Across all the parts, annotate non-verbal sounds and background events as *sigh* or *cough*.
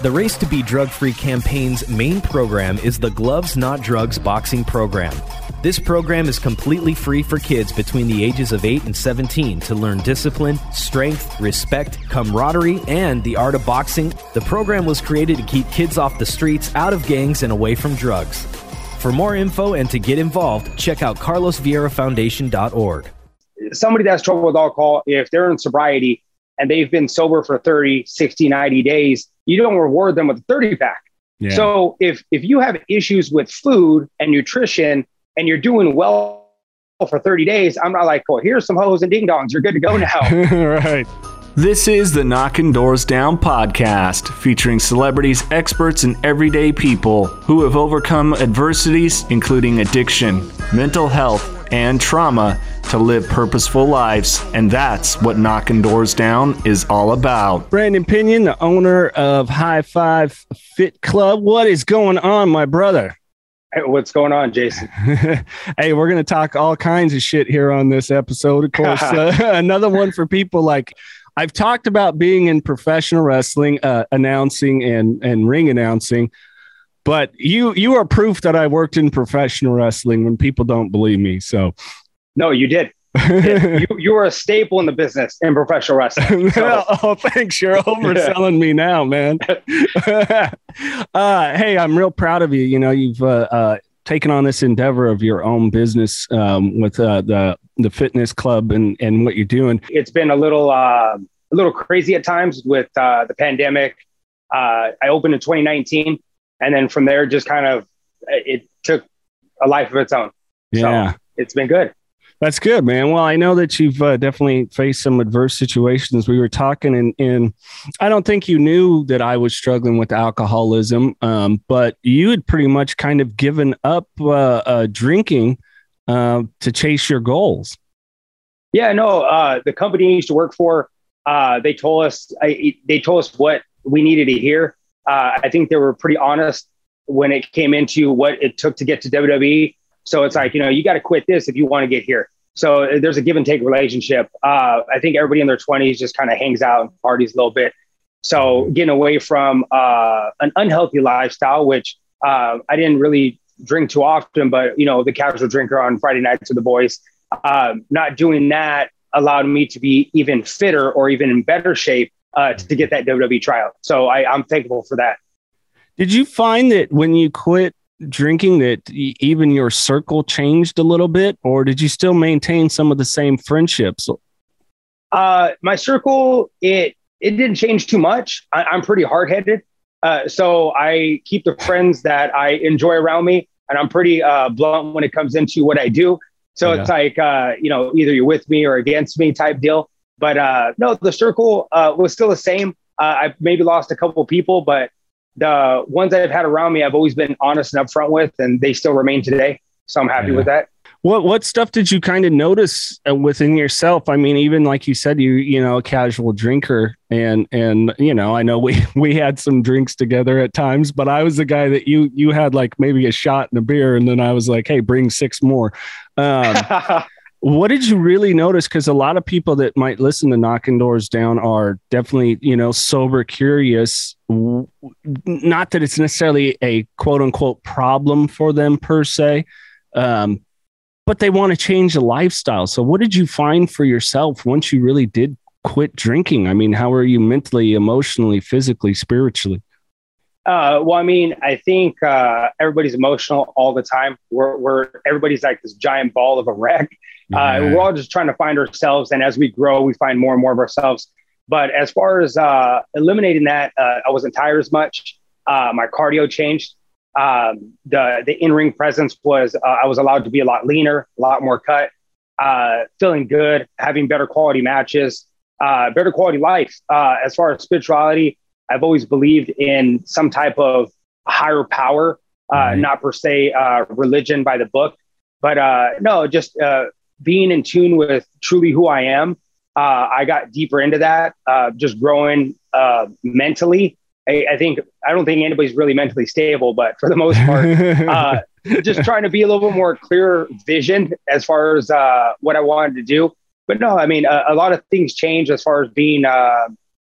The Race to Be Drug Free campaign's main program is the Gloves Not Drugs boxing program. This program is completely free for kids between the ages of 8 and 17 to learn discipline, strength, respect, camaraderie, and the art of boxing. The program was created to keep kids off the streets, out of gangs, and away from drugs. For more info and to get involved, check out carlosvieirafoundation.org. Somebody that's trouble with alcohol, if they're in sobriety and they've been sober for 30, 60, 90 days, you don't reward them with a 30 pack. Yeah. So if if you have issues with food and nutrition and you're doing well for 30 days, I'm not like, well, here's some hoes and ding dongs. You're good to go *laughs* now. right. This is the Knocking Doors Down podcast, featuring celebrities, experts, and everyday people who have overcome adversities, including addiction, mental health, and trauma, to live purposeful lives. And that's what Knocking Doors Down is all about. Brandon Pinon, the owner of High Five Fit Club. What is going on, my brother? Hey, what's going on, Jason? *laughs* hey, we're going to talk all kinds of shit here on this episode. Of course, *laughs* uh, *laughs* another one for people like I've talked about being in professional wrestling, uh, announcing and and ring announcing, but you you are proof that I worked in professional wrestling when people don't believe me. So, no, you did. you, *laughs* you were a staple in the business in professional wrestling. *laughs* So. oh, thanks. You're *laughs* overselling yeah. me now, man. uh, hey, I'm real proud of you. You know, you've uh, uh, taken on this endeavor of your own business um, with uh, the the fitness club and and what you're doing. It's been a little uh, a little crazy at times with uh, the pandemic. Uh, I opened in 2019, and then from there, just kind of it took a life of its own. Yeah, so it's been good. That's good, man. Well, I know that you've uh, definitely faced some adverse situations. We were talking, and, and I don't think you knew that I was struggling with alcoholism, um, but you had pretty much kind of given up uh, uh, drinking uh, to chase your goals. Yeah, no. Uh, the company I used to work for, uh, they told us I, they told us what we needed to hear. I think they were pretty honest when it came into what it took to get to WWE so it's like, you know, you got to quit this if you want to get here. So uh, there's a give and take relationship. Uh, I think everybody in their 20s just kind of hangs out and parties a little bit. So getting away from uh, an unhealthy lifestyle, which uh, I didn't really drink too often, but you know, the casual drinker on Friday nights with the boys, um, not doing that allowed me to be even fitter or even in better shape uh, to get that WWE trial. So I, I'm thankful for that. Did you find that when you quit drinking that even your circle changed a little bit, or did you still maintain some of the same friendships? Uh, my circle it it didn't change too much. I, am pretty hard headed, uh, so I keep the friends that I enjoy around me, and I'm pretty uh, blunt when it comes into what I do. So yeah. it's like uh, you know either you're with me or against me type deal. But uh, no, the circle uh, was still the same. I maybe lost a couple people, but the ones that I've had around me, I've always been honest and upfront with, and they still remain today. So I'm happy yeah. with that. What what stuff did you kind of notice uh, within yourself? I mean, even like you said, you you know, a casual drinker, and and you know, I know we *laughs* we had some drinks together at times, but I was the guy that you you had like maybe a shot and a beer, and then I was like, hey, bring six more. Um, *laughs* what did you really notice because a lot of people that might listen to knocking doors down are definitely you know sober curious not that it's necessarily a quote unquote problem for them per se um, but they want to change the lifestyle. So what did you find for yourself once you really did quit drinking? I mean how are you mentally emotionally physically spiritually? Uh, well, I mean, I think uh, everybody's emotional all the time. We're, we're everybody's like this giant ball of a wreck, uh, we're all just trying to find ourselves, and as we grow, we find more and more of ourselves. But as far as uh, eliminating that, uh, I wasn't tired as much. Uh, my cardio changed. Um, the the in ring presence was uh, I was allowed to be a lot leaner, a lot more cut, uh, feeling good, having better quality matches, better quality life. as far as spirituality, I've always believed in some type of higher power uh, right. not per se uh, religion by the book, but uh, no, just uh, being in tune with truly who I am. Uh, I got deeper into that, uh, just growing mentally. I, I, think I don't think anybody's really mentally stable, but for the most part, *laughs* just trying to be a little bit more clear vision as far as what I wanted to do. But no, I mean, a lot of things change as far as being.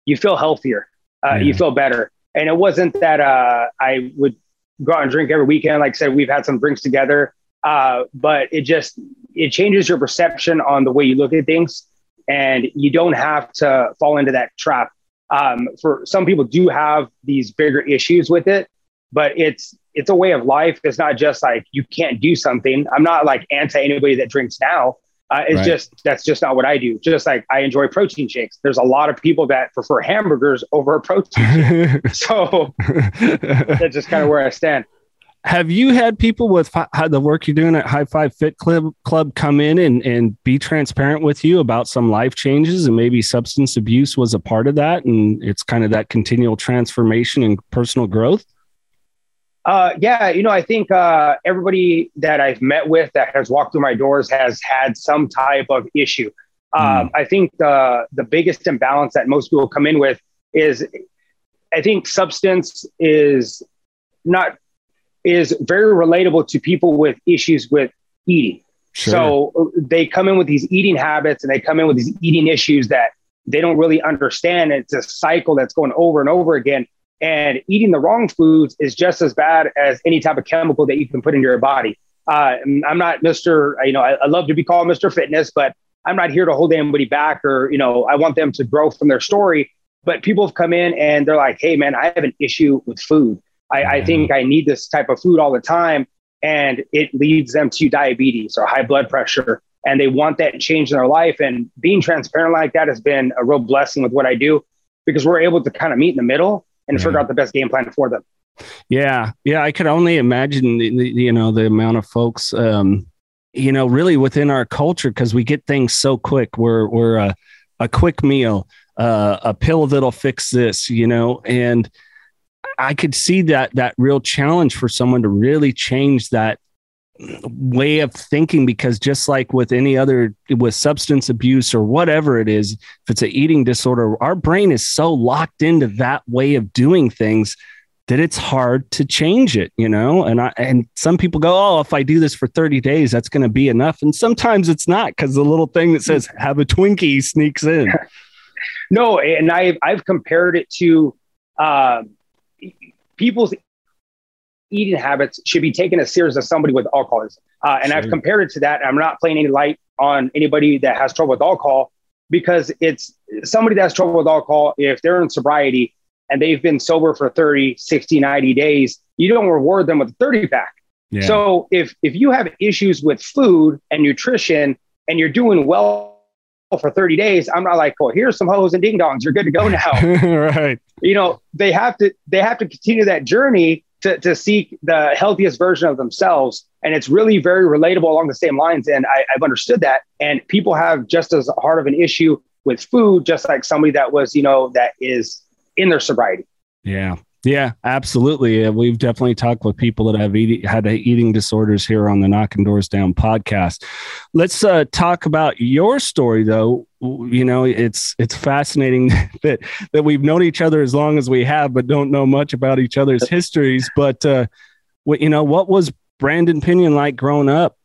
you feel healthier, yeah. you feel better, and it wasn't that I would go out and drink every weekend. Like I said, we've had some drinks together, uh, but it just it changes your perception on the way you look at things, and you don't have to fall into that trap. Um, for some people, do have these bigger issues with it, but it's it's a way of life. It's not just like you can't do something. I'm not like anti anybody that drinks now. Uh, it's right. just that's just not what I do. Just like I enjoy protein shakes. There's a lot of people that prefer hamburgers over a protein shake. *laughs* so *laughs* that's just kind of where I stand. Have you had people with fi- the work you're doing at High Five Fit Club Club come in and, and be transparent with you about some life changes and maybe substance abuse was a part of that and it's kind of that continual transformation and personal growth? Uh, yeah, you know, I think uh, everybody that I've met with that has walked through my doors has had some type of issue. Um, mm. I think the the biggest imbalance that most people come in with is, I think substance is not is very relatable to people with issues with eating. Sure. So they come in with these eating habits and they come in with these eating issues that they don't really understand. It's a cycle that's going over and over again. And eating the wrong foods is just as bad as any type of chemical that you can put into your body. Uh, I'm not Mr. You know, I, I love to be called Mr. Fitness, but I'm not here to hold anybody back or, you know, I want them to grow from their story. But people have come in and they're like, hey, man, I have an issue with food. I, I think I need this type of food all the time. And it leads them to diabetes or high blood pressure. And they want that change in their life. And being transparent like that has been a real blessing with what I do because we're able to kind of meet in the middle and yeah. figure out the best game plan for them. Yeah, yeah, I could only imagine the, the you know the amount of folks, um, you know, really within our culture because we get things so quick. We're we're a, a quick meal, uh, a pill that'll fix this, you know, and I could see that that real challenge for someone to really change that way of thinking because just like with any other with substance abuse or whatever it is if it's an eating disorder our brain is so locked into that way of doing things that it's hard to change it you know? And i and some people go oh if i do this for 30 days that's going to be enough. And sometimes it's not because the little thing that says have a twinkie sneaks in. *laughs* No and i've i've compared it to uh, people's eating habits should be taken as serious as somebody with alcoholism. Uh, and sure. I've compared it to that. I'm not playing any light on anybody that has trouble with alcohol because it's somebody that has trouble with alcohol. If they're in sobriety and they've been sober for 30, 60, 90 days, you don't reward them with a 30 pack. Yeah. So if, if you have issues with food and nutrition and you're doing well for 30 days, I'm not like, well, here's some hoes and ding dongs. You're good to go now. *laughs* right. You know, they have to, they have to continue that journey to, to seek the healthiest version of themselves. And it's really very relatable along the same lines. And I, I've understood that. And people have just as hard of an issue with food, just like somebody that was, you know, that is in their sobriety. Yeah. Yeah, absolutely. We've definitely talked with people that have eat, had eating disorders here on the Knocking Doors Down podcast. Let's uh, talk about your story, though. You know, it's it's fascinating *laughs* that that we've known each other as long as we have, but don't know much about each other's *laughs* histories. But uh, what you know, what was Brandon Pinon like growing up?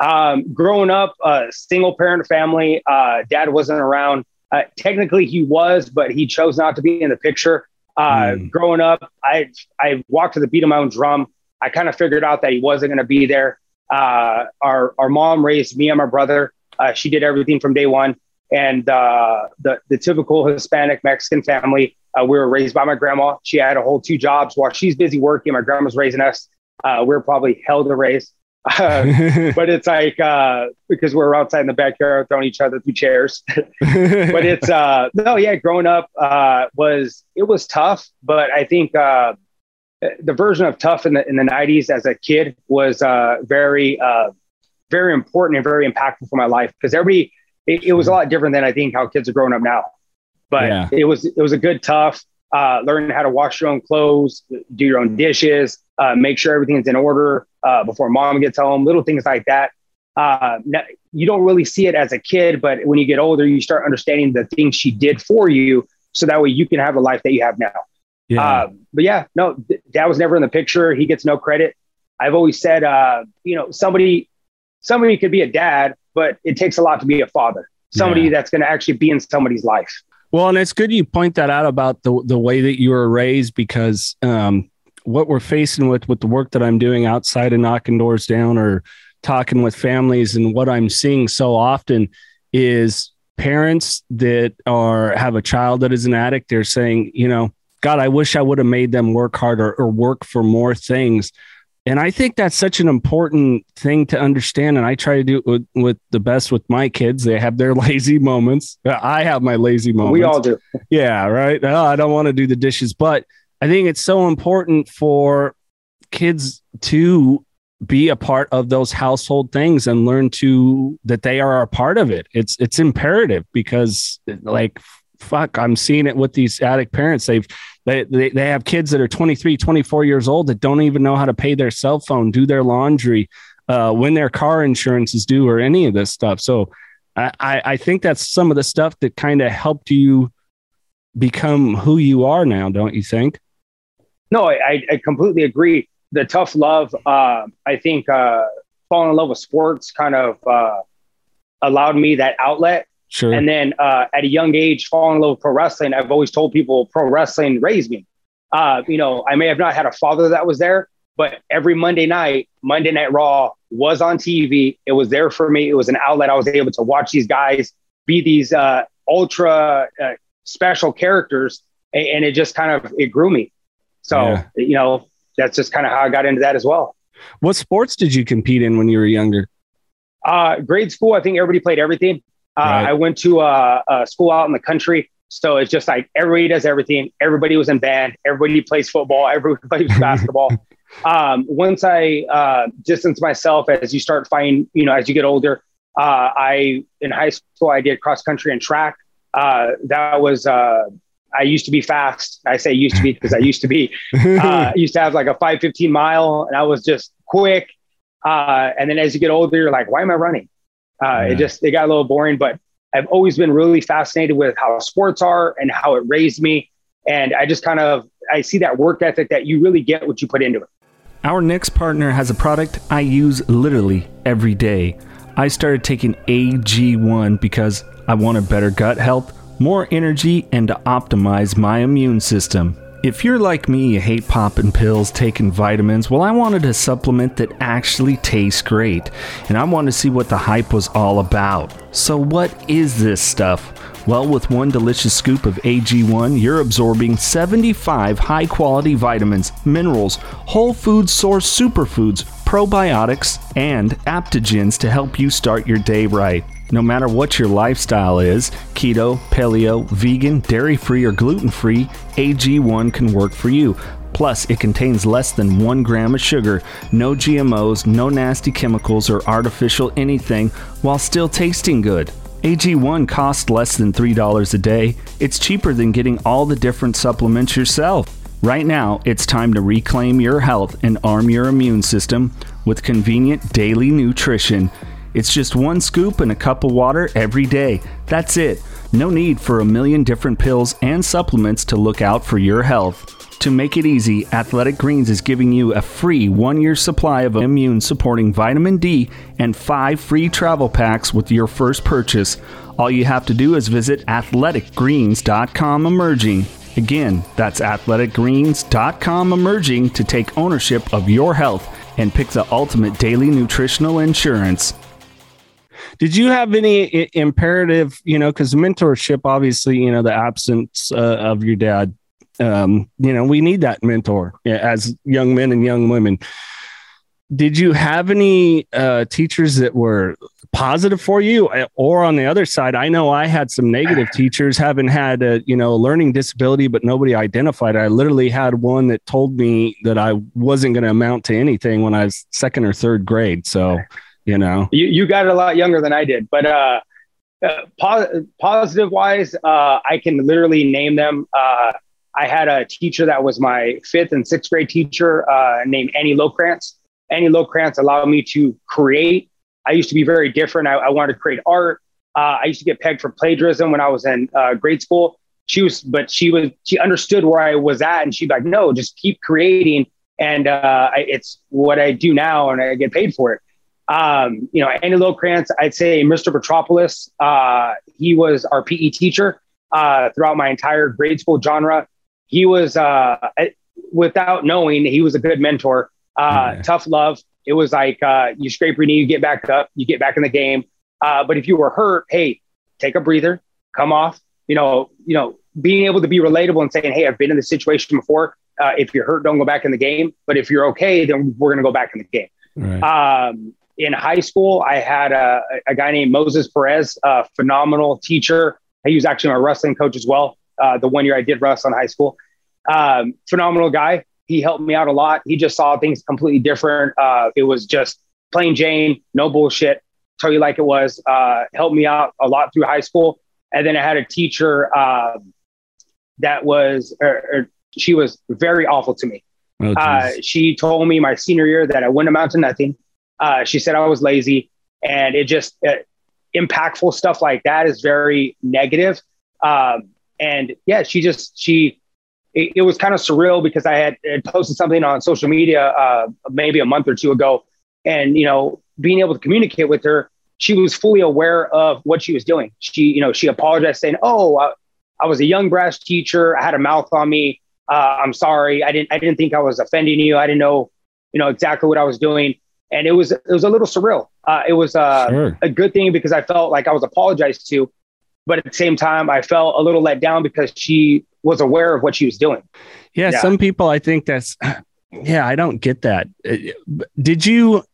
Um, growing up, uh, single parent family. Uh, dad wasn't around. Uh, technically, he was, but he chose not to be in the picture. Uh, mm. Growing up, I I walked to the beat of my own drum. I kind of figured out that he wasn't going to be there. Uh, our our mom raised me and my brother. Uh, she did everything from day one, and uh, the the typical Hispanic Mexican family. Uh, we were raised by my grandma. She had a whole two jobs while she's busy working. My grandma's raising us. Uh, we we're probably hell to raise. *laughs* but it's like uh, because we're outside in the backyard throwing each other through chairs. *laughs* but it's *laughs* uh, no, yeah. Growing up uh, was it was tough, but I think uh, the version of tough in the in the '90s as a kid was uh, very uh, very important and very impactful for my life because everybody it, it, was a lot different than I think how kids are growing up now. But yeah. it was it was a good tough. Uh, learn how to wash your own clothes, do your own dishes, uh, make sure everything's in order uh, before mom gets home, little things like that. Uh, you don't really see it as a kid, but when you get older, you start understanding the things she did for you, so that way you can have the life that you have now. Yeah. Uh, but yeah, no, dad was never in the picture. He gets no credit. I've always said, uh, you know, somebody, somebody could be a dad, but it takes a lot to be a father. Somebody yeah. that's going to actually be in somebody's life. Well, and it's good you point that out about the the way that you were raised because um, what we're facing with with the work that I'm doing outside of knocking doors down or talking with families and what I'm seeing so often is parents that are have a child that is an addict. They're saying, you know, God, I wish I would have made them work harder or work for more things. And I think that's such an important thing to understand. And I try to do it with, with the best with my kids. They have their *laughs* lazy moments. I have my lazy moments. We all do. Yeah, right. Oh, I don't want to do the dishes, but I think it's so important for kids to be a part of those household things and learn to that they are a part of it. It's it's imperative because like fuck, I'm seeing it with these addict parents. They've they, they, they have kids that are 23, 24 years old that don't even know how to pay their cell phone, do their laundry, uh, when their car insurance is due, or any of this stuff. So I, I think that's some of the stuff that kind of helped you become who you are now, don't you think? No, I, I completely agree. The tough love, uh, I think, uh, falling in love with sports kind of uh, allowed me that outlet Sure. And then uh, at a young age, falling in love with pro wrestling, I've always told people pro wrestling raised me. Uh, you know, I may have not had a father that was there, but every Monday night, Monday Night Raw was on TV. It was there for me. It was an outlet. I was able to watch these guys be these uh, ultra uh, special characters, and, and, it just kind of it grew me. So yeah. you know, that's just kind of how I got into that as well. What sports did you compete in when you were younger? Uh, grade school, I think everybody played everything. Uh, right. I went to a, a, school out in the country. So it's just like everybody does everything. Everybody was in band. Everybody plays football. *laughs* Everybody plays basketball. *laughs* Um, once I uh, distance myself, as you start finding, you know, as you get older, uh, I in high school I did cross country and track. Uh, that was uh, I used to be fast. I say used to be because I used to be. *laughs* Uh, used to have like a five fifteen mile, and I was just quick. and then as you get older, you're like, why am I running? Uh, yeah. It just it got a little boring, but I've always been really fascinated with how sports are and how it raised me. And I just kind of I see that work ethic that you really get what you put into it. Our next partner has a product I use literally every day. I started taking AG1 because I wanted better gut health, more energy, and to optimize my immune system. If you're like me, you hate popping pills, taking vitamins, well, I wanted a supplement that actually tastes great, and I wanted to see what the hype was all about. So, what is this stuff? Well, with one delicious scoop of AG1, you're absorbing 75 high quality vitamins, minerals, whole food source superfoods, probiotics, and adaptogens to help you start your day right. No matter what your lifestyle is keto, paleo, vegan, dairy free, or gluten free AG1 can work for you. Plus, it contains less than one gram of sugar, no GMOs, no nasty chemicals or artificial anything, while still tasting good. AG1 costs less than $3 a day. It's cheaper than getting all the different supplements yourself. Right now, it's time to reclaim your health and arm your immune system with convenient daily nutrition. It's just one scoop and a cup of water every day. That's it. No need for a million different pills and supplements to look out for your health. To make it easy, Athletic Greens is giving you a free one year supply of immune supporting vitamin D and five free travel packs with your first purchase. All you have to do is visit athleticgreens.com emerging. Again, that's athleticgreens.com emerging to take ownership of your health and pick the ultimate daily nutritional insurance. Did you have any imperative, you know, because mentorship, obviously, you know, the absence uh, of your dad, um, you know, we need that mentor as young men and young women. Did you have any uh, teachers that were positive for you, or on the other side? I know I had some negative *clears throat* teachers, having had a you know learning disability, but nobody identified. I literally had one that told me that I wasn't going to amount to anything when I was second or third grade. So you know you, you got it a lot younger than i did but uh, uh po- positive wise uh, i can literally name them uh, I had a teacher that was my fifth and sixth grade teacher uh, named Annie Lokrantz. Annie Lokrantz allowed me to create. I used to be very different. I, I wanted to create art. Uh, I used to get pegged for plagiarism when I was in uh, grade school. She was, but she was, she understood where I was at, and she'd be like, "No, just keep creating." And I, it's what I do now, and I get paid for it. Um, you know, Andy Lokrantz, I'd say Mr. Petropolis. Uh, he was our PE teacher uh, throughout my entire grade school genre. He was, uh, without knowing, he was a good mentor. Uh, yeah. Tough love. It was like uh, you scrape your knee, you get back up, you get back in the game. Uh, but if you were hurt, hey, take a breather, come off. You know, you know, being able to be relatable and saying, "Hey, I've been in this situation before. Uh, if you're hurt, don't go back in the game. But if you're okay, then we're going to go back in the game." Right. Um, in high school, I had a, a guy named Moses Perez, a phenomenal teacher. He was actually my wrestling coach as well. Uh, the one year I did wrestle in high school, um, phenomenal guy. He helped me out a lot. He just saw things completely different. Uh, it was just plain Jane, no bullshit. Tell you like it was. Uh, helped me out a lot through high school, and then I had a teacher uh, that was, er, er, she was very awful to me. Oh, uh, she told me my senior year that I wouldn't amount to nothing. Uh, she said I was lazy, and it just uh, impactful stuff like that is very negative. Um, and yeah, she just she it, it was kind of surreal because I had, had, posted something on social media uh, maybe a month or two ago, and you know being able to communicate with her, she was fully aware of what she was doing. She you know she apologized saying, "Oh, I, I was a young brass teacher. I had a mouth on me. Uh, I'm sorry. I didn't I didn't think I was offending you. I didn't know you know exactly what I was doing." And it was it was a little surreal. Uh, it was uh, sure. a good thing because I felt like I was apologized to, but at the same time, I felt a little let down because she was aware of what she was doing. Yeah, yeah. some people I think that's *sighs* yeah, I don't get that. Uh, did you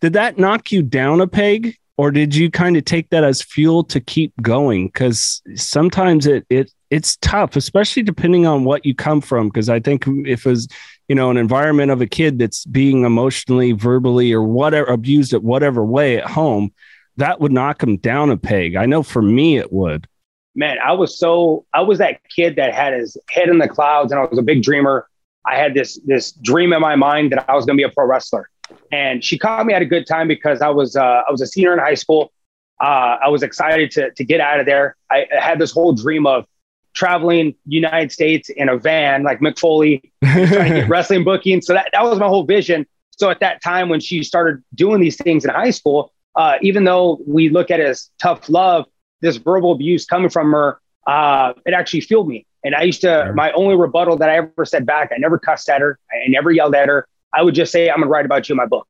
did that knock you down a peg or did you kind of take that as fuel to keep going cuz sometimes it it it's tough especially depending on what you come from because I think if it was you know an environment of a kid that's being emotionally verbally or whatever abused at whatever way at home that would knock them down a peg. I know for me it would. Man i was so i was that kid that had his head in the clouds and i was a big dreamer. I had this this dream in my mind that i was going to be a pro wrestler. And she caught me at a good time because i was uh, i was a senior in high school. Uh, i was excited to, to get out of there. I, I had this whole dream of traveling United States in a van like Mick Foley, trying to get *laughs* wrestling booking. So that, that was my whole vision. So at that time, when she started doing these things in high school, uh, even though we look at it as tough love, this verbal abuse coming from her, uh, it actually fueled me. And I used to, my only rebuttal that I ever said back, I never cussed at her. I never yelled at her. I would just say, I'm going to write about you in my book.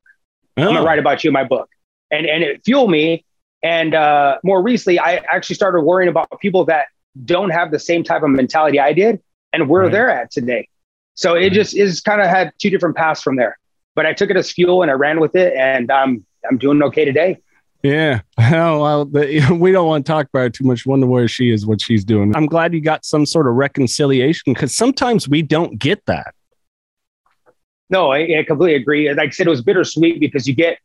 Oh. I'm going to write about you in my book. And, and it fueled me. And uh, more recently, I actually started worrying about people that don't have the same type of mentality I did and where right. they're at today. So it just is kind of had two different paths from there. But I took it as fuel and I ran with it and I'm I'm doing okay today. Yeah. *laughs* Oh, well, the, *laughs* we don't want to talk about it too much. Wonder where she is, what she's doing. I'm glad you got some sort of reconciliation because sometimes we don't get that. No, I, I completely agree. Like I said, it was bittersweet because you get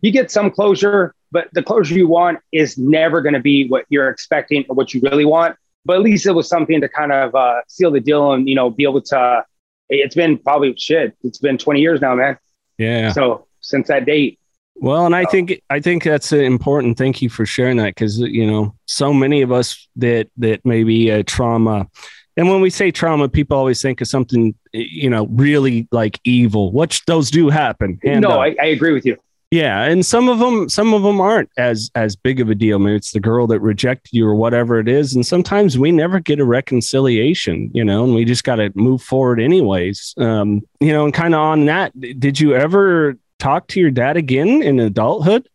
you get some closure, but the closure you want is never going to be what you're expecting or what you really want but at least it was something to kind of uh, seal the deal and you know be able to. It's been probably shit. It's been 20 years now, man. Yeah. So since that date. Well, and I think I think that's important. Thank you for sharing that because you know so many of us that that maybe a trauma, and when we say trauma, people always think of something you know really like evil, which those do happen. And, no, I, I agree with you. Yeah, and some of them, some of them aren't as as big of a deal. Maybe it's the girl that rejected you or whatever it is. And sometimes we never get a reconciliation, you know, and we just got to move forward anyways. Um, you know, and kind of on that, did you ever talk to your dad again in adulthood?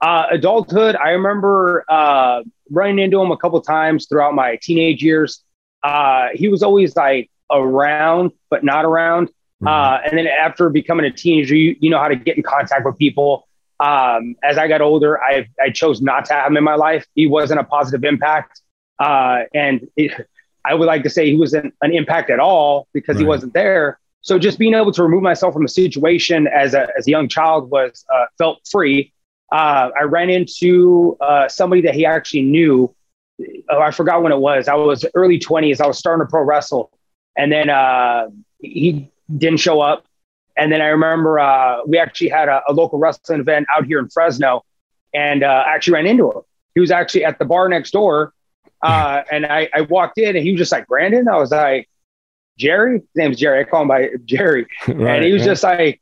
Uh, adulthood, I remember uh, running into him a couple times throughout my teenage years. Uh, he was always like around, but not around. Uh, and then after becoming a teenager, you, you know how to get in contact with people. Um, as I got older, I, I chose not to have him in my life. He wasn't a positive impact. Uh, and it, I would like to say he wasn't an impact at all because right. he wasn't there. So just being able to remove myself from a situation as a, as a young child was uh, felt free. Uh, I ran into uh, somebody that he actually knew. Oh, I forgot when it was. I was early 20s. I was starting to pro wrestle and then uh, he didn't show up. And then I remember uh, we actually had a, a, local wrestling event out here in Fresno, and uh, actually ran into him. He was actually at the bar next door, uh, and I, I, walked in, and he was just like Brandon. I was like Jerry. His name's Jerry. I call him by *laughs* Jerry, *laughs* right, and he was right. just like,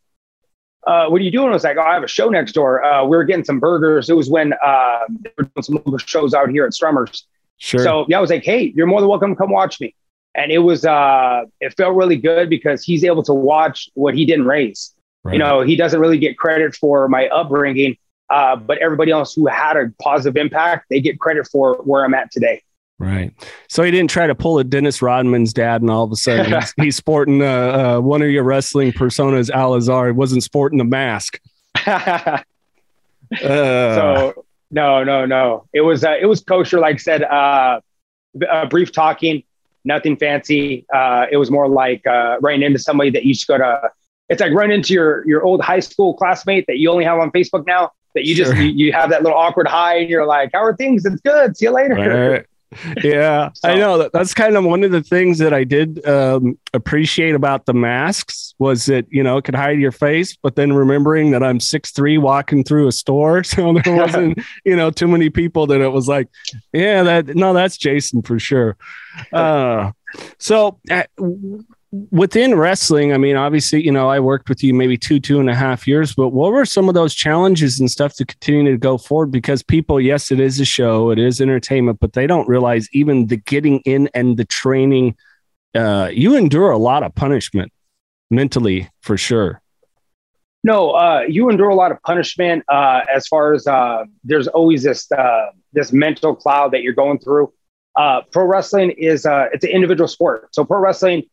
uh, "What are you doing?" I was like, "Oh, I have a show next door. Uh, we were getting some burgers. It was when uh, they were doing some shows out here at Strummers." Sure. So yeah, I was like, "Hey, you're more than welcome to come watch me." And it was uh it felt really good because he's able to watch what he didn't raise. Right. you know he doesn't really get credit for my upbringing uh, but everybody else who had a positive impact they get credit for where i'm at today. Right. So he didn't try to pull a dennis rodman's dad and all of a sudden he's, *laughs* he's sporting uh, uh, one of your wrestling personas alazar he wasn't sporting the mask. Uh. *laughs* so no no no. It was uh, it was kosher. Like I said uh, brief talking nothing fancy. Uh, it was more like uh, running into somebody that you used to go to. It's like running into your your old high school classmate that you only have on Facebook now. That you just you, you, have that little awkward high, and you're like, "How are things? It's good. See you later." Right *laughs* yeah, so. I know that's kind of one of the things that I did um, appreciate about the masks was that you know it could hide your face, but then remembering that I'm six three walking through a store, *laughs* so there *laughs* wasn't you know too many people that it was like, yeah, that no, that's Jason for sure. Uh, so uh, within wrestling, I mean, obviously, you know, I worked with you maybe two, two and a half years, but what were some of those challenges and stuff to continue to go forward? Because people, yes, it is a show, it is entertainment, but they don't realize even the getting in and the training, uh, you endure a lot of punishment mentally for sure. No, uh, you endure a lot of punishment uh, as far as uh, there's always this uh, this mental cloud that you're going through. Uh, pro wrestling is it's an individual sport. So pro wrestling,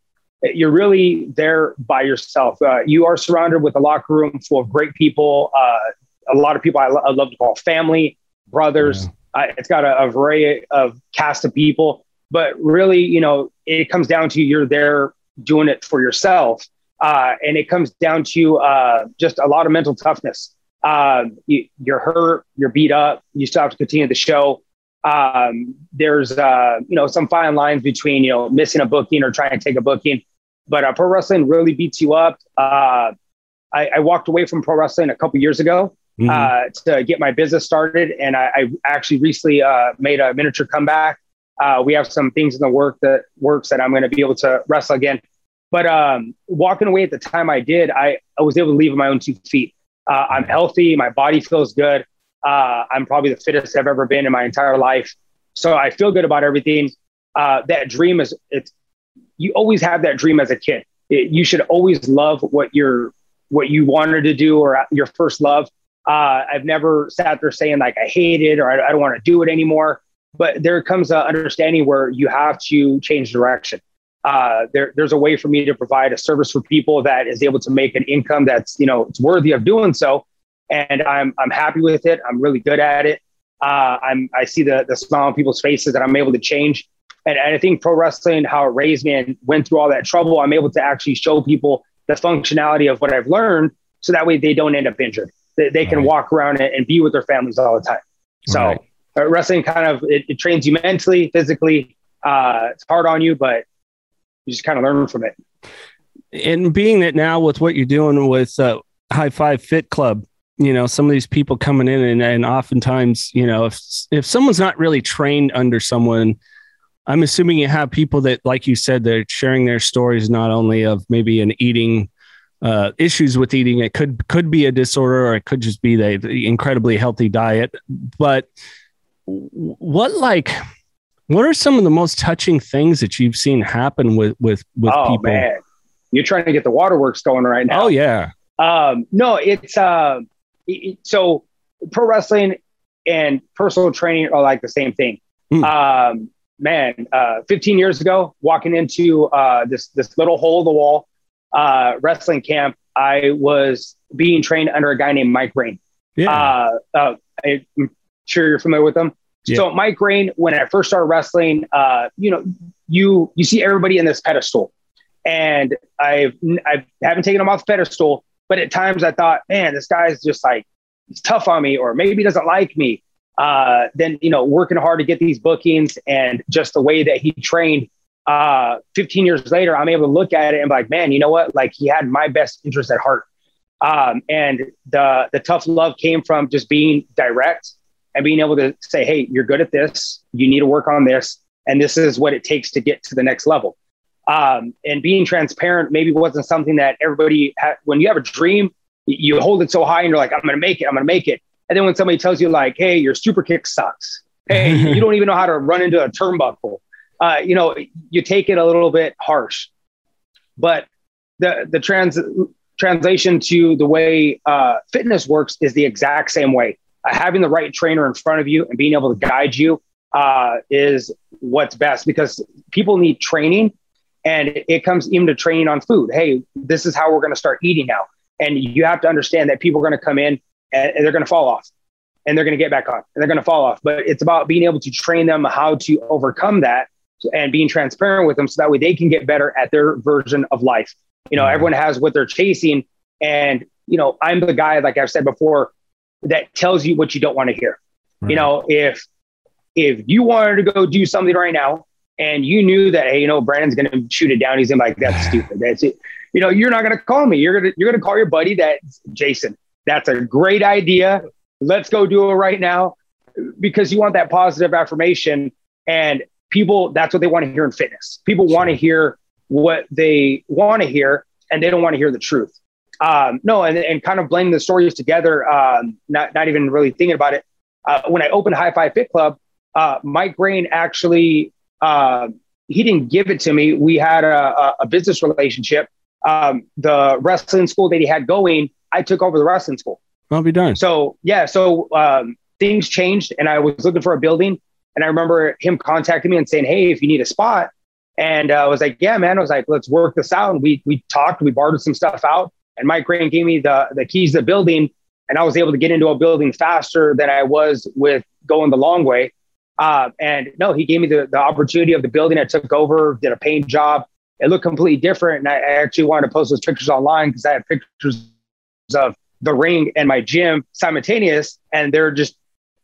you're really there by yourself. Uh, you are surrounded with a locker room full of great people. Uh, a lot of people I, lo- I, love to call family, brothers. Yeah. Uh, it's got a, a, variety of cast of people, but really, you know, it comes down to you're there doing it for yourself. Uh, and it comes down to uh, just a lot of mental toughness. Uh, you, are hurt, you're beat up, you still have to continue the show. Um, there's, you know, some fine lines between, you know, missing a booking or trying to take a booking but uh, pro wrestling really beats you up. Uh, I, I, walked away from pro wrestling a couple years ago mm-hmm. uh, to get my business started, and I, I actually recently uh, made a miniature comeback. Uh, we have some things in the work that works that I'm going to be able to wrestle again. But um, walking away at the time I did, I, I was able to leave on my own two feet. Uh, I'm healthy, my body feels good. I'm probably the fittest I've ever been in my entire life, so I feel good about everything. that dream is it's you always have that dream as a kid. It, you should always love what you're what you wanted to do or your first love. Uh, I've never sat there saying like I hate it or I, I don't want to do it anymore. But there comes an understanding where you have to change direction. Uh, there, there's a way for me to provide a service for people that is able to make an income that's you know it's worthy of doing so, and I'm I'm happy with it. I'm really good at it. Uh, I'm I see the the smile on people's faces that I'm able to change. And, and I think pro wrestling, how it raised me and went through all that trouble, I'm able to actually show people the functionality of what I've learned so that way they don't end up injured. They, they can right. walk around and, and, be with their families all the time. So right. uh, wrestling kind of, it, it, trains you mentally, physically. Uh, it's hard on you, but you just kind of learn from it. And being that now with what you're doing with uh, High Five Fit Club, you know some of these people coming in and, and oftentimes you know if if someone's not really trained under someone I'm assuming you have people that, like you said, they're sharing their stories not only of maybe an eating uh, issues with eating. It could could be a disorder, or it could just be the, the incredibly healthy diet. But what like what are some of the most touching things that you've seen happen with with with oh, people? Man. You're trying to get the waterworks going right now. Oh yeah. Um, no, it's uh, it, so pro wrestling and personal training are like the same thing. Mm. Um, man, uh, 15 years ago, walking into uh, this this little hole in the wall uh, wrestling camp, I was being trained under a guy named Mike Rain. Yeah. Uh, uh, I'm sure you're familiar with him. Yeah. So Mike Rain, when I first started wrestling, uh, you know, you you see everybody in this pedestal, and I've I haven't taken him off the pedestal, but at times I thought, man, this guy's just like he's tough on me, or maybe he doesn't like me uh, then you know working hard to get these bookings and just the way that he trained uh, 15 years later, I'm able to look at it and be like, man, you know what? Like he had my best interest at heart. Um, and the the tough love came from just being direct and being able to say, hey, you're good at this. You need to work on this, and this is what it takes to get to the next level. Um, and being transparent maybe wasn't something that everybody had. When you have a dream, you hold it so high and you're like, I'm to make it. I'm to make it. And then when somebody tells you like, hey, your super kick sucks. Hey, *laughs* you don't even know how to run into a turnbuckle. Uh, you know, you take it a little bit harsh. But the the trans translation to the way uh, fitness works is the exact same way. Uh, having the right trainer in front of you and being able to guide you uh, is what's best because people need training and it comes even to training on food. Hey, this is how we're going to start eating now. And you have to understand that people are going to come in and, and they're going to fall off and they're going to get back on and they're going to fall off. But it's about being able to train them how to overcome that and being transparent with them so that way they can get better at their version of life. You know, mm-hmm. everyone has what they're chasing. And, you know, I'm the guy, like I've said before, that tells you what you don't want to hear. Right. You know, if if you wanted to go do something right now and you knew that, hey, you know, Brandon's gonna shoot it down, he's gonna be like, that's *sighs* stupid. That's it. You know, you're not gonna call me. You're gonna you're gonna call your buddy that Jason. That's a great idea. Let's go do it right now because you want that positive affirmation. And people, that's what they want to hear in fitness. People want to hear what they want to hear and they don't want to hear the truth. Um, no, and, and kind of blending the stories together, um, not, not even really thinking about it. Uh, when I opened High Five Fit Club, uh, Mike Grain actually, uh, he didn't give it to me. We had a, a business relationship. Um, the wrestling school that he had going, I took over the wrestling school. I'll be done. So yeah, so um, things changed, and I was looking for a building, and I remember him contacting me and saying, "Hey, if you need a spot," and uh, I was like, "Yeah, man." I was like, "Let's work this out." And we we talked, we bartered some stuff out, and Mike Grain gave me the the keys to the building, and I was able to get into a building faster than I was with going the long way. Uh, and no, he gave me the, the opportunity of the building. I took over, did a paint job. It looked completely different. And I, I actually wanted to post those pictures online because I have pictures of the ring and my gym simultaneous, and they're just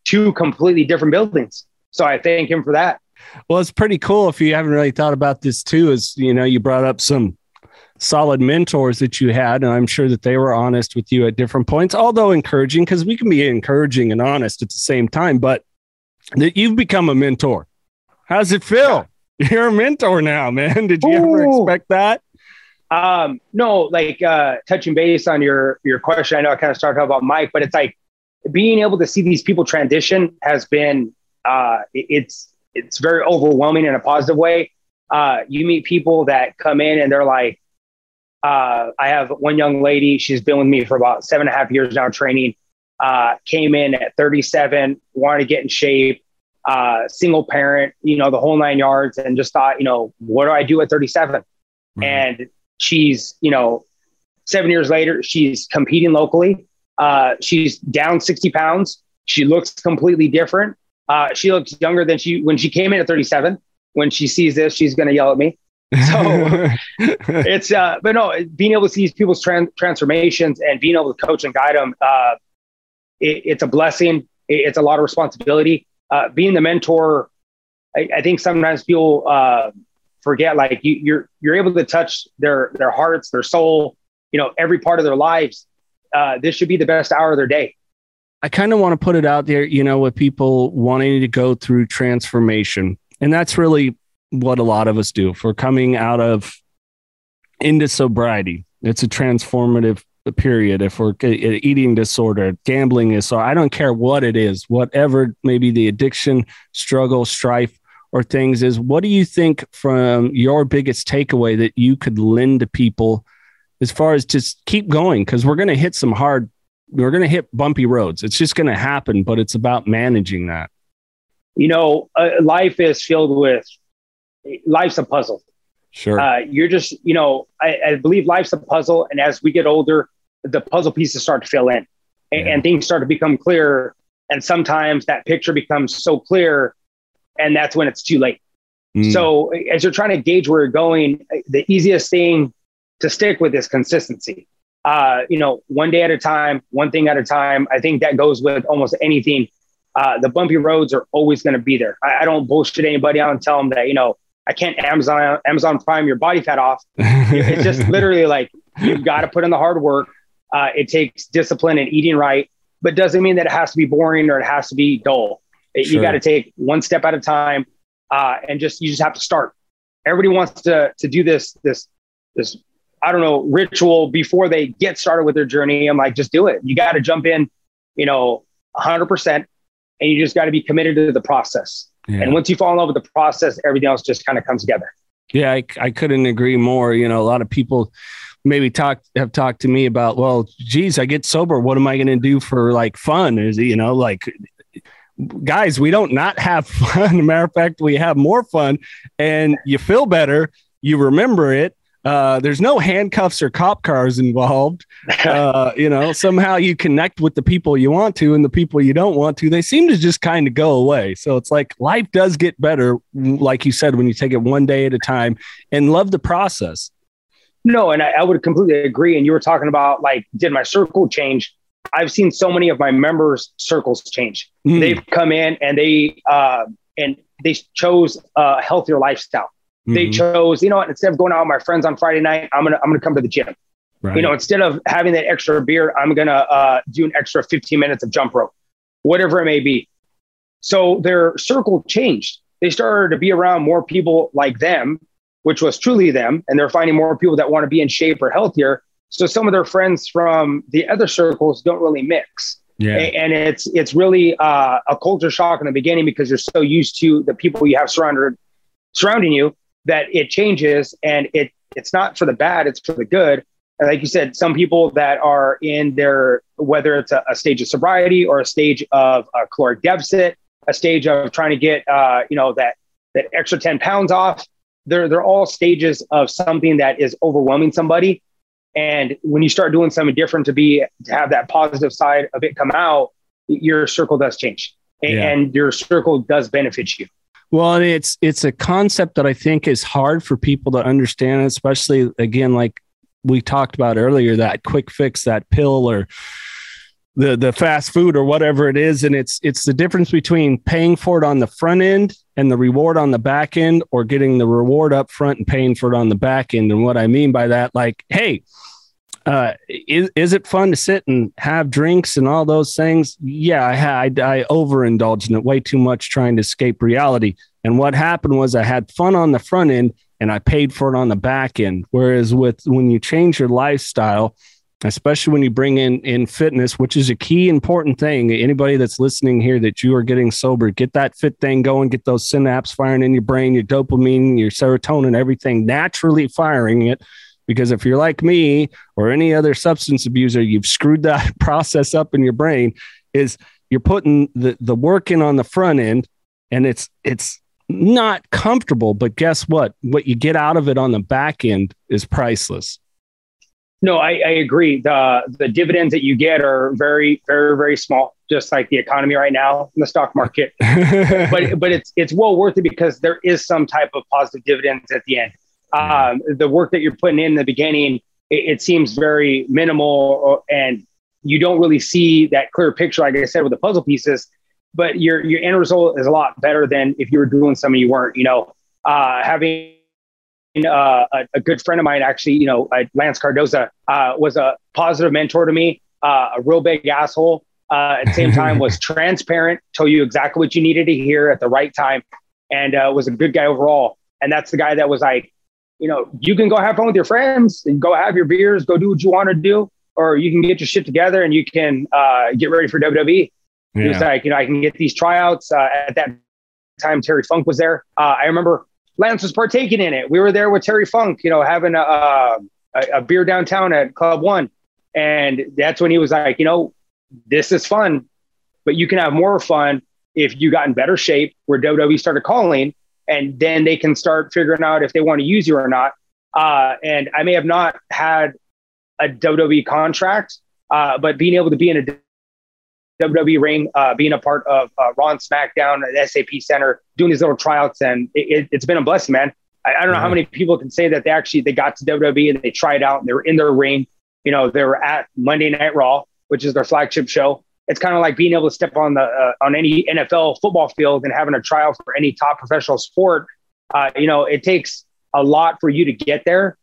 two completely different buildings. So I thank him for that. Well, it's pretty cool if you haven't really thought about this too. Is you know you brought up some solid mentors that you had, and I'm sure that they were honest with you at different points, although encouraging because we can be encouraging and honest at the same time. But that you've become a mentor. How's it feel? *laughs* You're a mentor now, man. Did you Ooh. ever expect that? Um, no, like uh, touching base on your your question. I know I kind of started talking about Mike, but it's like being able to see these people transition has been uh, it's it's very overwhelming in a positive way. Uh, you meet people that come in and they're like, uh, I have one young lady. She's been with me for about seven and a half years now, training. Uh, came in at 37, wanted to get in shape, uh, single parent, you know, the whole nine yards, and just thought, you know, what do I do at 37? Mm-hmm. And she's, you know, seven years later, she's competing locally. Uh, she's down 60 pounds. She looks completely different. Uh, she looks younger than she when she came in at 37. When she sees this, she's going to yell at me. So *laughs* it's, uh, but no, being able to see these people's trans- transformations and being able to coach and guide them, uh, it, it's a blessing. It, it's a lot of responsibility. Uh, being the mentor, I, I think sometimes people uh, forget like you, you're you're able to touch their their hearts, their soul, you know, every part of their lives. Uh, this should be the best hour of their day. I kind of want to put it out there, you know, with people wanting to go through transformation, and that's really what a lot of us do. If we're coming out of into sobriety, it's a transformative period. If we're eating disorder, gambling is so I don't care what it is, whatever maybe the addiction, struggle, strife, or things is what do you think from your biggest takeaway that you could lend to people as far as just keep going? Because we're going to hit some hard we're going to hit bumpy roads. It's just going to happen but it's about managing that. You know uh, life is filled with life's a puzzle. Sure. Uh, you're just you know I, I, believe life's a puzzle and as we get older the puzzle pieces start to fill in and, yeah. and things start to become clearer and sometimes that picture becomes so clear and that's when it's too late. Mm. So as you're trying to gauge where you're going, the easiest thing to stick with is consistency. Uh, you know, one day at a time, one thing at a time. I think that goes with almost anything. Uh, the bumpy roads are always going to be there. I, I, don't bullshit anybody out and tell them that, you know, I can't Amazon Amazon Prime your body fat off. *laughs* it's just literally like you've got to put in the hard work. Uh, it takes discipline and eating right, but doesn't mean that it has to be boring or it has to be dull. Sure. You got to take one step at a time, uh, and just you just have to start. Everybody wants to to do this this this I don't know ritual before they get started with their journey. I'm like, just do it. You got to jump in, you know, 100 percent, and you just got to be committed to the process. Yeah. And once you fall in love with the process, everything else just kind of comes together. Yeah, I, I couldn't agree more. You know, a lot of people maybe talk have talked to me about, well, geez, I get sober. What am I going to do for like fun? Is you know, like guys, we don't not have *laughs* fun. matter of fact, we have more fun, and you feel better. You remember it, uh, there's no handcuffs or cop cars involved. *laughs* Uh, you know, somehow you connect with the people you want to and the people you don't want to. They seem to just kind of go away. So it's like life does get better, like you said, when you take it one day at a time and love the process. No, and I, I would completely agree. And you were talking about like, did my circle change? I've seen so many of my members' circles change. Mm. They've come in and they uh, and they chose a healthier lifestyle. They mm-hmm. chose, you know what, instead of going out with my friends on Friday night, I'm gonna I'm gonna come to the gym. Right. You know, instead of having that extra beer, I'm gonna uh, do an extra 15 minutes of jump rope, whatever it may be. So their circle changed. They started to be around more people like them, which was truly them, and they're finding more people that want to be in shape or healthier. So some of their friends from the other circles don't really mix. Yeah. And it's it's really uh, a culture shock in the beginning because you're so used to the people you have surrounded surrounding you that it changes and it it's not for the bad, it's for the good. And like you said, some people that are in their whether it's a, a stage of sobriety or a stage of a caloric deficit, a stage of trying to get uh, you know that that extra 10 pounds off, they're they're all stages of something that is overwhelming somebody. And when you start doing something different to be to have that positive side of it come out, your circle does change. Yeah. And your circle does benefit you. Well, it's it's a concept that I think is hard for people to understand, especially again, like we talked about earlier, that quick fix, that pill, or the the fast food, or whatever it is, and it's it's the difference between paying for it on the front end and the reward on the back end, or getting the reward up front and paying for it on the back end. And what I mean by that, like, hey, uh, is, is it fun to sit and have drinks and all those things? Yeah, I had I overindulged in it way too much trying to escape reality. And what happened was I had fun on the front end and I paid for it on the back end. Whereas with when you change your lifestyle, especially when you bring in in fitness, which is a key important thing. Anybody that's listening here that you are getting sober, get that fit thing going, get those synapses firing in your brain, your dopamine, your serotonin, everything naturally firing it because if you're like me or any other substance abuser, you've screwed that *laughs* process up in your brain. Is you're putting the the work in on the front end, and it's it's not comfortable. But guess what? What you get out of it on the back end is priceless. No, I, I agree. The the dividends that you get are very, very, very small, just like the economy right now in the stock market. *laughs* but but it's it's well worth it because there is some type of positive dividends at the end um, the work that you're putting in, in the beginning, it, it, seems very minimal and you don't really see that clear picture, like I said, with the puzzle pieces, but your, your end result is a lot better than if you were doing something you weren't, you know, uh, having uh, a, a, good friend of mine, actually, you know, uh, Lance Cardoza uh, was a positive mentor to me, uh, a real big asshole. Uh, at the same time, was *laughs* transparent, told you exactly what you needed to hear at the right time, and was a good guy overall. And that's the guy that was like, you know, you can go have fun with your friends and go have your beers, go do what you want to do, or you can get your shit together and you can uh, get ready for WWE. Yeah. He was like, you know, I can get these tryouts. Uh, at that time, Terry Funk was there. Uh, I remember Lance was partaking in it. We were there with Terry Funk, you know, having a, a, a beer downtown at Club One. And that's when he was like, you know, this is fun, but you can have more fun if you got in better shape where WWE started calling and then they can start figuring out if they want to use you or not. Uh, and I may have not had a WWE contract, uh, but being able to be in a WWE ring, uh, being a part of uh, Raw and SmackDown at SAP Center, doing these little tryouts, and it, has been a blessing, man. I, I don't know how many people can say that they actually they got to WWE and they tried out and they were in their ring. You know, they were at Monday Night Raw, which is their flagship show, it's kind of like being able to step on the uh, on any NFL football field and having a trial for any top professional sport Uh, you know, it takes a lot for you to get there,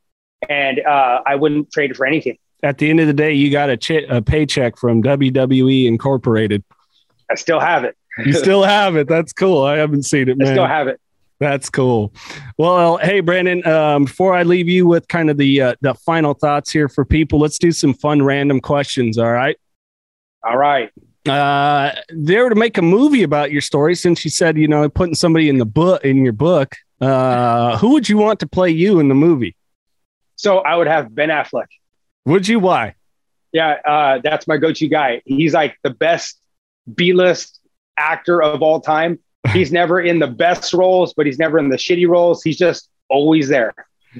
and uh, I wouldn't trade it for anything. At the end of the day, you got a, a paycheck from WWE Incorporated. I still have it. You *laughs* still have it. That's cool. I haven't seen it, man. I still have it. That's cool. Well, hey, Brandon. Um, before I leave you with kind of the uh, the final thoughts here for people, let's do some fun random questions. All right. All right. Uh, they were to make a movie about your story, since you said you know putting somebody in the book in your book. Uh, who would you want to play you in the movie? So I would have Ben Affleck. Would you? Why? Yeah, uh, that's my go-to guy. He's like the best B-list actor of all time. He's *laughs* never in the best roles, but he's never in the shitty roles. He's just always there.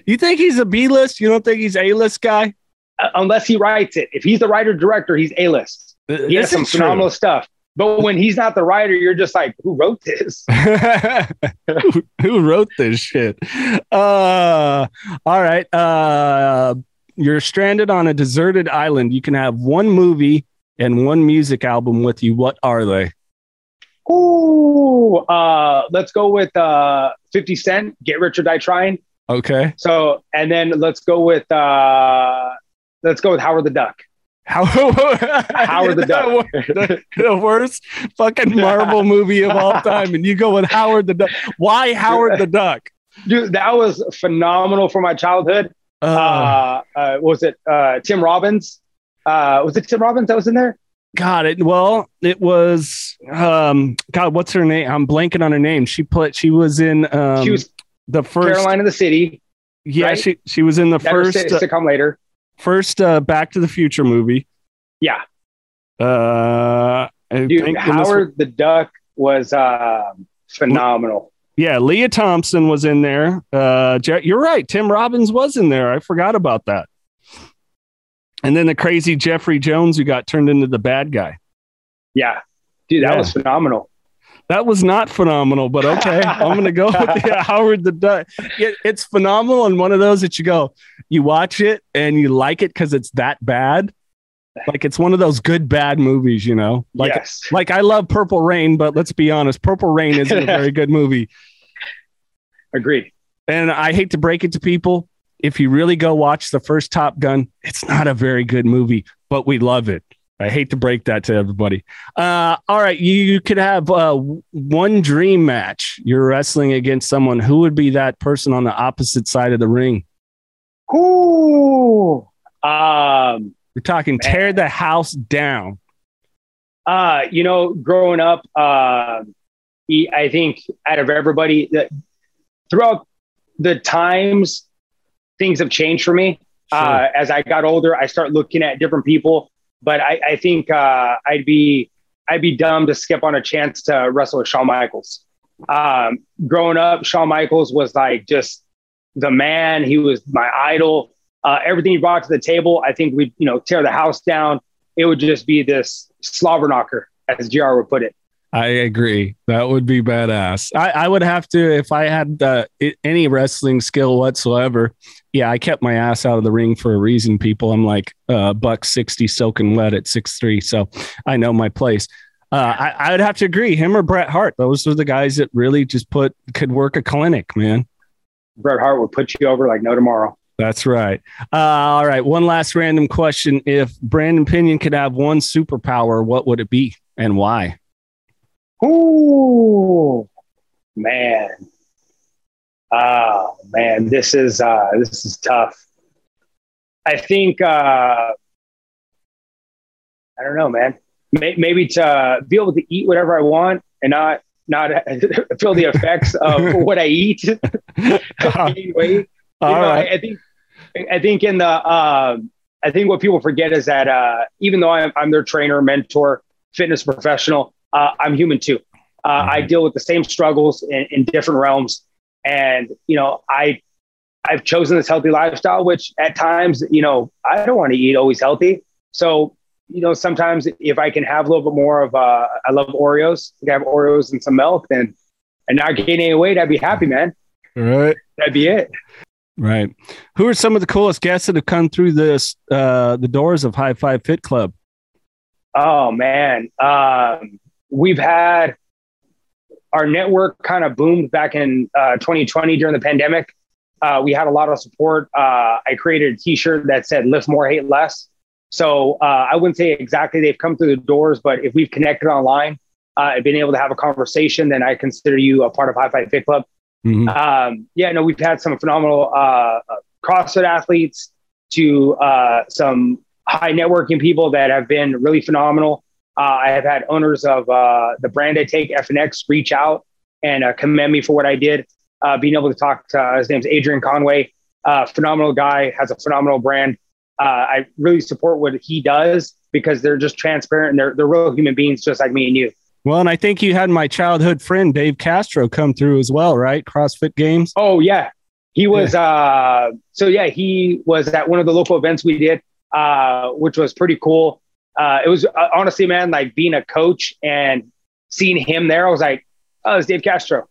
You think he's a B list? You don't think he's A list guy? Uh, unless he writes it. If he's the writer director, he's A list. He has some phenomenal stuff. But when he's not the writer, you're just like, who wrote this? *laughs* who, who wrote this shit? Uh, all right. Uh, you're stranded on a deserted island. You can have one movie and one music album with you. What are they? Ooh, uh, let's go with uh, 50 Cent, Get Rich or Die Trying. Okay. So, and then let's go with uh, let's go with Howard the Duck. How, *laughs* Howard the Duck, *laughs* the, the, worst fucking Marvel movie of all time, and you go with Howard the Duck. Why Howard the Duck? Dude, that was phenomenal for my childhood. Uh, uh, uh was it uh, Tim Robbins? Uh, was it Tim Robbins that was in there? God, it well, it was um God, what's her name? I'm blanking on her name. She put she was in um she was the first Caroline in the City. Yeah, right? she she was in the Never first to come later. First uh Back to the Future movie. Yeah. Uh Dude, Howard the Duck was uh phenomenal. Yeah, Lea Thompson was in there. Uh you're right, Tim Robbins was in there. I forgot about that. And then the crazy Jeffrey Jones who got turned into the bad guy. Yeah. Dude, that yeah. was phenomenal. That was not phenomenal, but okay. *laughs* I'm going to go with yeah, *laughs* Howard the Duck. It, it's phenomenal and one of those that you go, you watch it and you like it because it's that bad. Like it's one of those good bad movies, you know. Like yes. like I love Purple Rain, but let's be honest, Purple Rain isn't a very *laughs* good movie. Agreed. And I hate to break it to people, if you really go watch the first Top Gun, it's not a very good movie, but we love it. I hate to break that to everybody. Uh, all right, you, you could have uh, one dream match. You're wrestling against someone. Who would be that person on the opposite side of the ring? Ooh, um, we're talking man. tear the house down. Uh, you know, growing up, uh, I think out of everybody, that throughout the times things have changed for me. Sure. Uh, as I got older, I start looking at different people, but I, I think uh, I'd be I'd be dumb to skip on a chance to wrestle with Shawn Michaels. Um, growing up, Shawn Michaels was like just the man. He was my idol. Uh, everything he brought to the table, I think we'd you know tear the house down. It would just be this slobber knocker, as JR would put it. I agree. That would be badass. I, I would have to if I had uh, any wrestling skill whatsoever. Yeah, I kept my ass out of the ring for a reason. People, I'm like uh, buck sixty, soaking wet at six three, so I know my place. Uh, I, I would have to agree. Him or Bret Hart. Those are the guys that really just put could work a clinic, man. Bret Hart would put you over like no tomorrow. That's right. Uh, all right. One last random question: If Brandon Pinon could have one superpower, what would it be, and why? Oh, man. Oh man, this is uh, this is tough. I think uh, I don't know, man. Maybe to be able to eat whatever I want and not not *laughs* feel the effects of *laughs* what I eat. *laughs* All know, right. I, I, think I think in the uh, I think what people forget is that uh, even though I'm, I'm their trainer, mentor, fitness professional, uh, I'm human too. Uh, mm-hmm. I deal with the same struggles in, in, different realms, and you know, I I've chosen this healthy lifestyle, which at times, you know, I don't want to eat always healthy. So, you know, sometimes if I can have a little bit more of, uh, I love Oreos. I have Oreos and some milk, and and not gain any weight, I'd be happy, man. All right, that'd be it. Right. Who are some of the coolest guests that have come through this uh, the doors of High Five Fit Club? Oh man, um, we've had our network kind of boomed back in uh, 2020 during the pandemic. Uh, we had a lot of support. Uh, I created a T-shirt that said "Lift More, Hate Less." So uh, I wouldn't say exactly they've come through the doors, but if we've connected online, uh, been able to have a conversation, then I consider you a part of High Five Fit Club. Mm-hmm. Um, yeah, no, we've had some phenomenal uh, CrossFit athletes to uh, some high networking people that have been really phenomenal. Uh, I have had owners of uh, the brand I take, FNX, reach out and uh, commend me for what I did. Uh, being able to talk to his name's Adrian Conway, phenomenal guy, has a phenomenal brand. I really support what he does because they're just transparent and they're, they're real human beings just like me and you. Well, and I think you had my childhood friend Dave Castro come through as well, right? CrossFit Games. Oh yeah, he was. Yeah. Uh, so yeah, he was at one of the local events we did, uh, which was pretty cool. Uh, it was uh, honestly, man, like being a coach and seeing him there. I was like, oh, it's Dave Castro.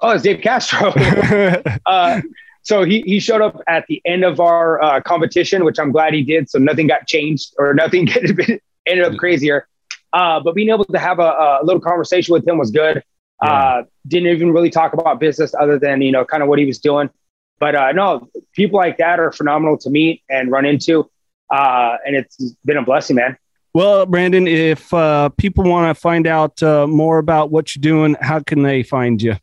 Oh, it's Dave Castro. *laughs* *laughs* uh, so he, he showed up at the end of our uh, competition, which I'm glad he did. So nothing got changed or nothing *laughs* ended up crazier. Uh, but being able to have a, a, little conversation with him was good. Yeah. Uh, didn't even really talk about business other than, you know, kind of what he was doing. But uh, no, people like that are phenomenal to meet and run into. Uh, and it's been a blessing, man. Well, Brandon, if uh, people want to find out uh, more about what you're doing, how can they find you?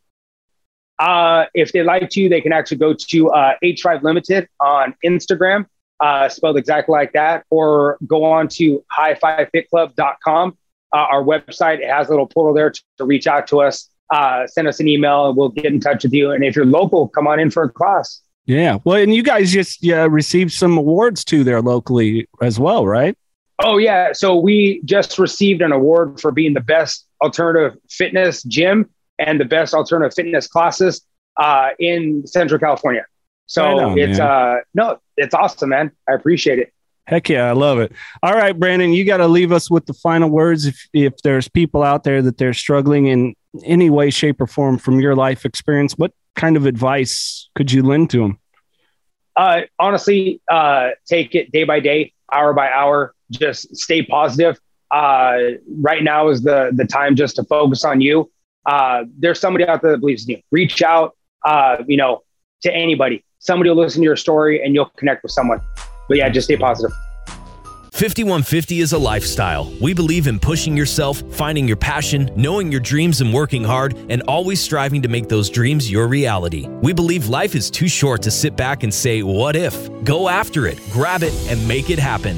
Uh, if they'd like to, they can actually go to uh, H5 Limited on Instagram, uh, spelled exactly like that, or go on to high5fitclub.com. Uh, our website it has a little portal there to, to reach out to us, uh, send us an email, and we'll get in touch with you. And if you're local, come on in for a class. Yeah. Well, and you guys just yeah, received some awards too there locally as well, right? Oh, yeah. So we just received an award for being the best alternative fitness gym and the best alternative fitness classes uh, in Central California. So it's man. uh no, it's awesome, man. I appreciate it. Heck yeah, I love it. All right, Brandon, you got to leave us with the final words. If if there's people out there that they're struggling in any way, shape, or form from your life experience, what kind of advice could you lend to them? Uh, honestly, uh, take it day by day, hour by hour. Just stay positive. Uh, right now is the the time just to focus on you. Uh, there's somebody out there that believes in you. Reach out, uh, you know, to anybody somebody will listen to your story and you'll connect with someone. But yeah, just stay positive. 5150 is a lifestyle. We believe in pushing yourself, finding your passion, knowing your dreams, and working hard, and always striving to make those dreams your reality. We believe life is too short to sit back and say, What if? Go after it, grab it, and make it happen.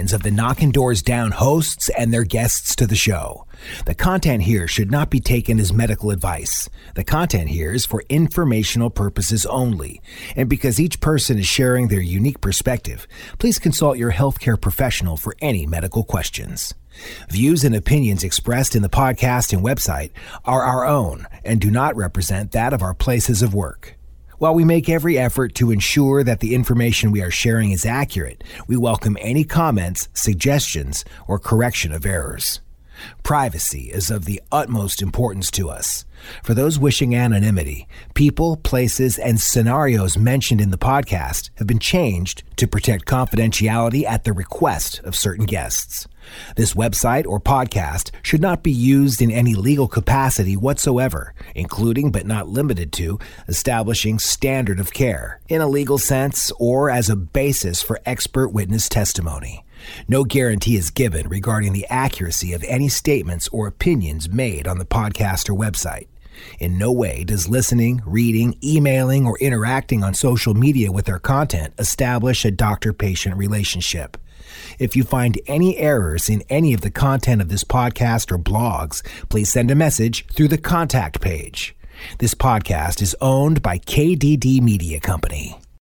of the Knocking Doors Down hosts and their guests to the show. The content here should not be taken as medical advice. The content here is for informational purposes only. And because each person is sharing their unique perspective, please consult your healthcare professional for any medical questions. Views and opinions expressed in the podcast and website are our own and do not represent that of our places of work. While we make every effort to ensure that the information we are sharing is accurate, we welcome any comments, suggestions, or correction of errors. Privacy is of the utmost importance to us. For those wishing anonymity, people, places, and scenarios mentioned in the podcast have been changed to protect confidentiality at the request of certain guests. This website or podcast should not be used in any legal capacity whatsoever, including but not limited to establishing standard of care in a legal sense or as a basis for expert witness testimony. No guarantee is given regarding the accuracy of any statements or opinions made on the podcast or website. In no way does listening, reading, emailing, or interacting on social media with our content establish a doctor patient relationship. If you find any errors in any of the content of this podcast or blogs, please send a message through the contact page. This podcast is owned by KDD Media Company.